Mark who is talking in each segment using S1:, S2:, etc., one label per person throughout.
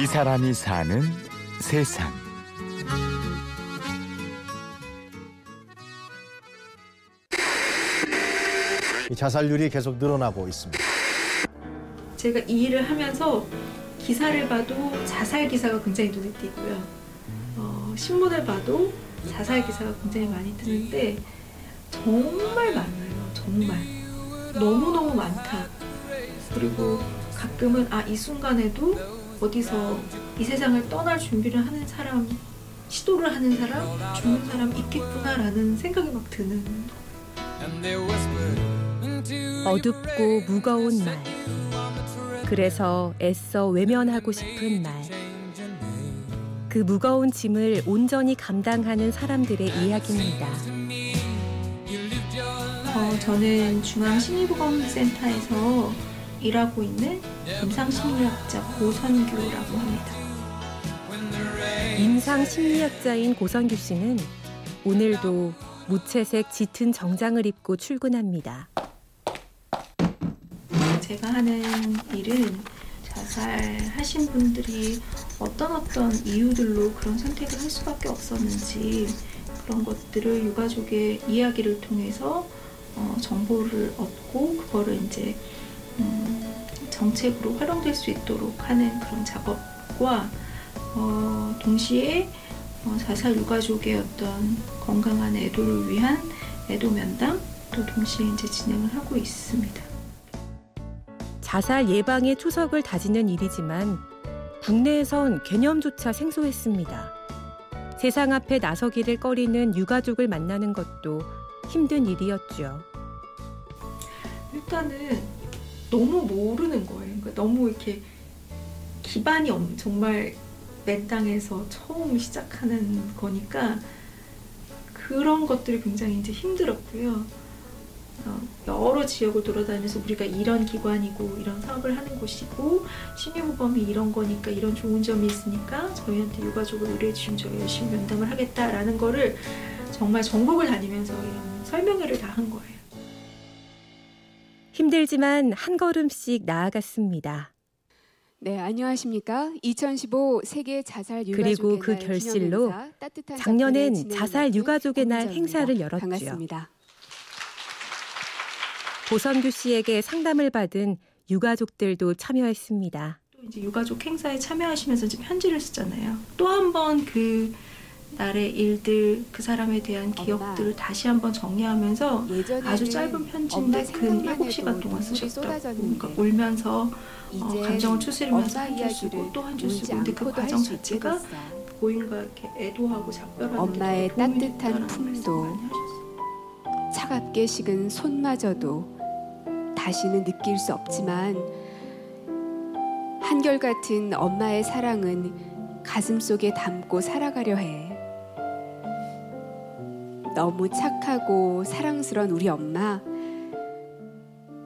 S1: 이 사람이 사는 세상.
S2: 이 자살률이 계속 늘어나고 있습니다.
S3: 제가 이 일을 하면서 기사를 봐도 자살 기사가 굉장히 눈에 띄고요. 어, 신문을 봐도 자살 기사가 굉장히 많이 뜨는데 정말 많아요. 정말 너무 너무 많다. 그리고 가끔은 아 이 순간에도 어디서 이 세상을 떠날 준비를 하는 사람, 시도를 하는 사람, 죽는 사람 있겠구나라는 생각이 막 드는
S4: 어둡고 무거운 날. 그래서 애써 외면하고 싶은 날. 그 무거운 짐을 온전히 감당하는 사람들의 이야기입니다.
S3: 어, 저는 중앙 심리보건센터에서 일하고 있는 임상심리학자 고선규라고 합니다.
S4: 임상 심리학자인 고선규 씨는 오늘도 무채색 짙은 정장을 입고 출근합니다.
S3: 제가 하는 일은 자살하신 분들이 어떤 어떤 이유들로 그런 선택을 할 수밖에 없었는지 그런 것들을 유가족의 이야기를 통해서 어, 정보를 얻고 그거를 이제 음, 정책으로 활용될 수 있도록 하는 그런 작업과 어, 동시에 어, 자살 유가족의 어떤 건강한 애도를 위한 애도 면담 또 동시에 이제 진행을 하고 있습니다.
S4: 자살 예방의 초석을 다지는 일이지만 국내에선 개념조차 생소했습니다. 세상 앞에 나서기를 꺼리는 유가족을 만나는 것도 힘든 일이었죠.
S3: 일단은 너무 모르는 거예요. 그러니까 너무 이렇게 기반이 없, 정말 맨 땅에서 처음 시작하는 거니까 그런 것들이 굉장히 이제 힘들었고요. 어, 여러 지역을 돌아다니면서 우리가 이런 기관이고 이런 사업을 하는 곳이고 심리보험이 이런 거니까 이런 좋은 점이 있으니까 저희한테 유가족을 의뢰해 주시면 저희 열심히 면담을 하겠다라는 거를 정말 전국을 다니면서 이런 설명회를 다 한 거예요.
S4: 힘들지만 한 걸음씩 나아갔습니다.
S5: 네, 안녕하십니까? 2015 세계 자살 유가족의
S4: 그리고
S5: 그날
S4: 결실로 작년엔 자살 유가족의 날. 행사를 열었죠.
S5: 반갑습니다.
S4: 고선규 씨에게 상담을 받은 유가족들도 참여했습니다.
S3: 또 이제 유가족 행사에 참여하시면서 이제 편지를 쓰잖아요. 또 한 번 그 날의 일들, 그 사람에 대한 기억들을 다시 한번 정리하면서 아주 짧은 편지인데 근
S5: 생각만
S3: 7시간
S5: 해도
S3: 동안 쓰셨다고. 그러니까 울면서 어, 감정을 추스리면서 한 줄 쓰고 또 한 줄 쓰고 근데 그 과정 자체가. 고인과 이렇게 애도하고 작별하는 데
S5: 엄마의 따뜻한 품도. 차갑게 식은 손마저도 다시는 느낄 수 없지만 한결같은 엄마의 사랑은 가슴 속에 담고 살아가려 해. 너무 착하고 사랑스런 우리 엄마.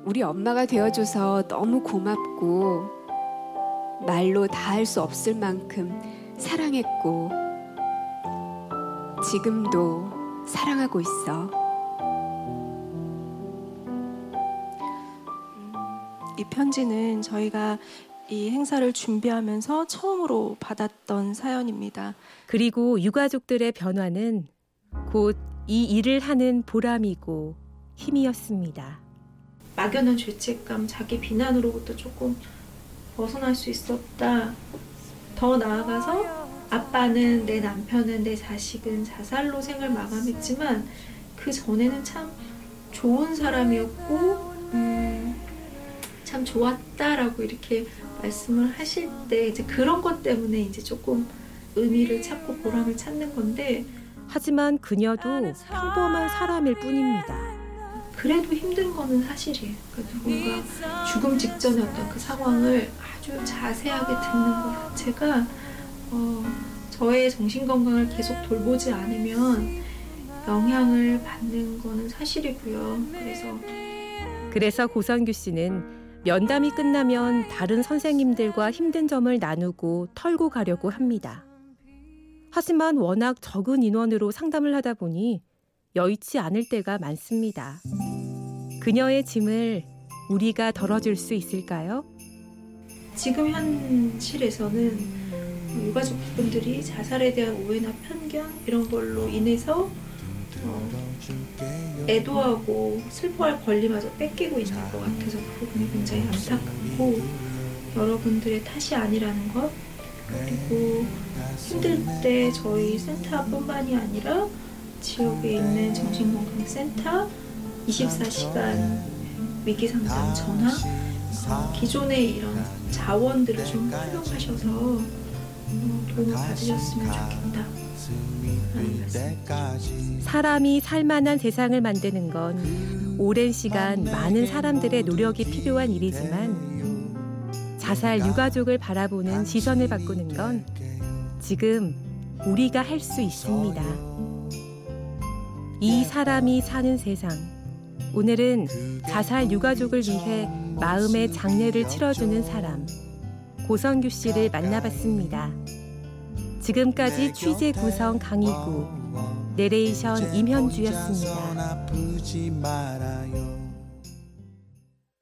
S5: 우리 엄마가 되어줘서 너무 고맙고 말로 다 할 수 없을 만큼 사랑했고 지금도 사랑하고 있어.
S6: 이 편지는 저희가 이 행사를 준비하면서 처음으로 받았던 사연입니다.
S4: 그리고 유가족들의 변화는 곧 이 일을 하는 보람이고 힘이었습니다.
S3: 막연한 죄책감, 자기 비난으로부터 조금 벗어날 수 있었다. 더 나아가서 아빠는 내 남편은 내 자식은 자살로 생을 마감했지만 그 전에는 참 좋은 사람이었고 음, 참 좋았다라고 이렇게 말씀을 하실 때 이제 그런 것 때문에 이제 조금 의미를 찾고 보람을 찾는 건데
S4: 하지만 그녀도 평범한 사람일 뿐입니다.
S3: 그래도 힘든 거는 사실이에요. 그러니까 누군가 죽음 직전의 어떤 그 상황을 아주 자세하게 듣는 것 자체가 어, 저의 정신 건강을 계속 돌보지 않으면 영향을 받는 거는 사실이고요. 그래서
S4: 그래서 고선규 씨는 면담이 끝나면 다른 선생님들과 힘든 점을 나누고 털고 가려고 합니다. 하지만 워낙 적은 인원으로 상담을 하다 보니 여의치 않을 때가 많습니다. 그녀의 짐을 우리가 덜어줄 수 있을까요?
S3: 지금 현실에서는 유가족분들이 자살에 대한 오해나 편견 이런 걸로 인해서 어, 애도하고 슬퍼할 권리마저 뺏기고 있는 것 같아서 그 부분이 굉장히 안타깝고 여러분들의 탓이 아니라는 것 그리고 힘들 때 저희 센터뿐만이 아니라 지역에 있는 정신건강센터 24시간 위기상담 전화 어, 기존의 이런 자원들을 좀 활용하셔서 어, 도움을 받으셨으면 좋겠다.
S4: 사람이 살만한 세상을 만드는 건 오랜 시간 많은 사람들의 노력이 필요한 일이지만 자살 유가족을 바라보는 시선을 바꾸는 건 지금 우리가 할 수 있습니다. 이 사람이 사는 세상. 오늘은 자살 유가족을 위해 마음의 장례를 치러주는 사람 고성규 씨를 만나봤습니다. 지금까지 취재 구성 강희구, 내레이션 임현주였습니다.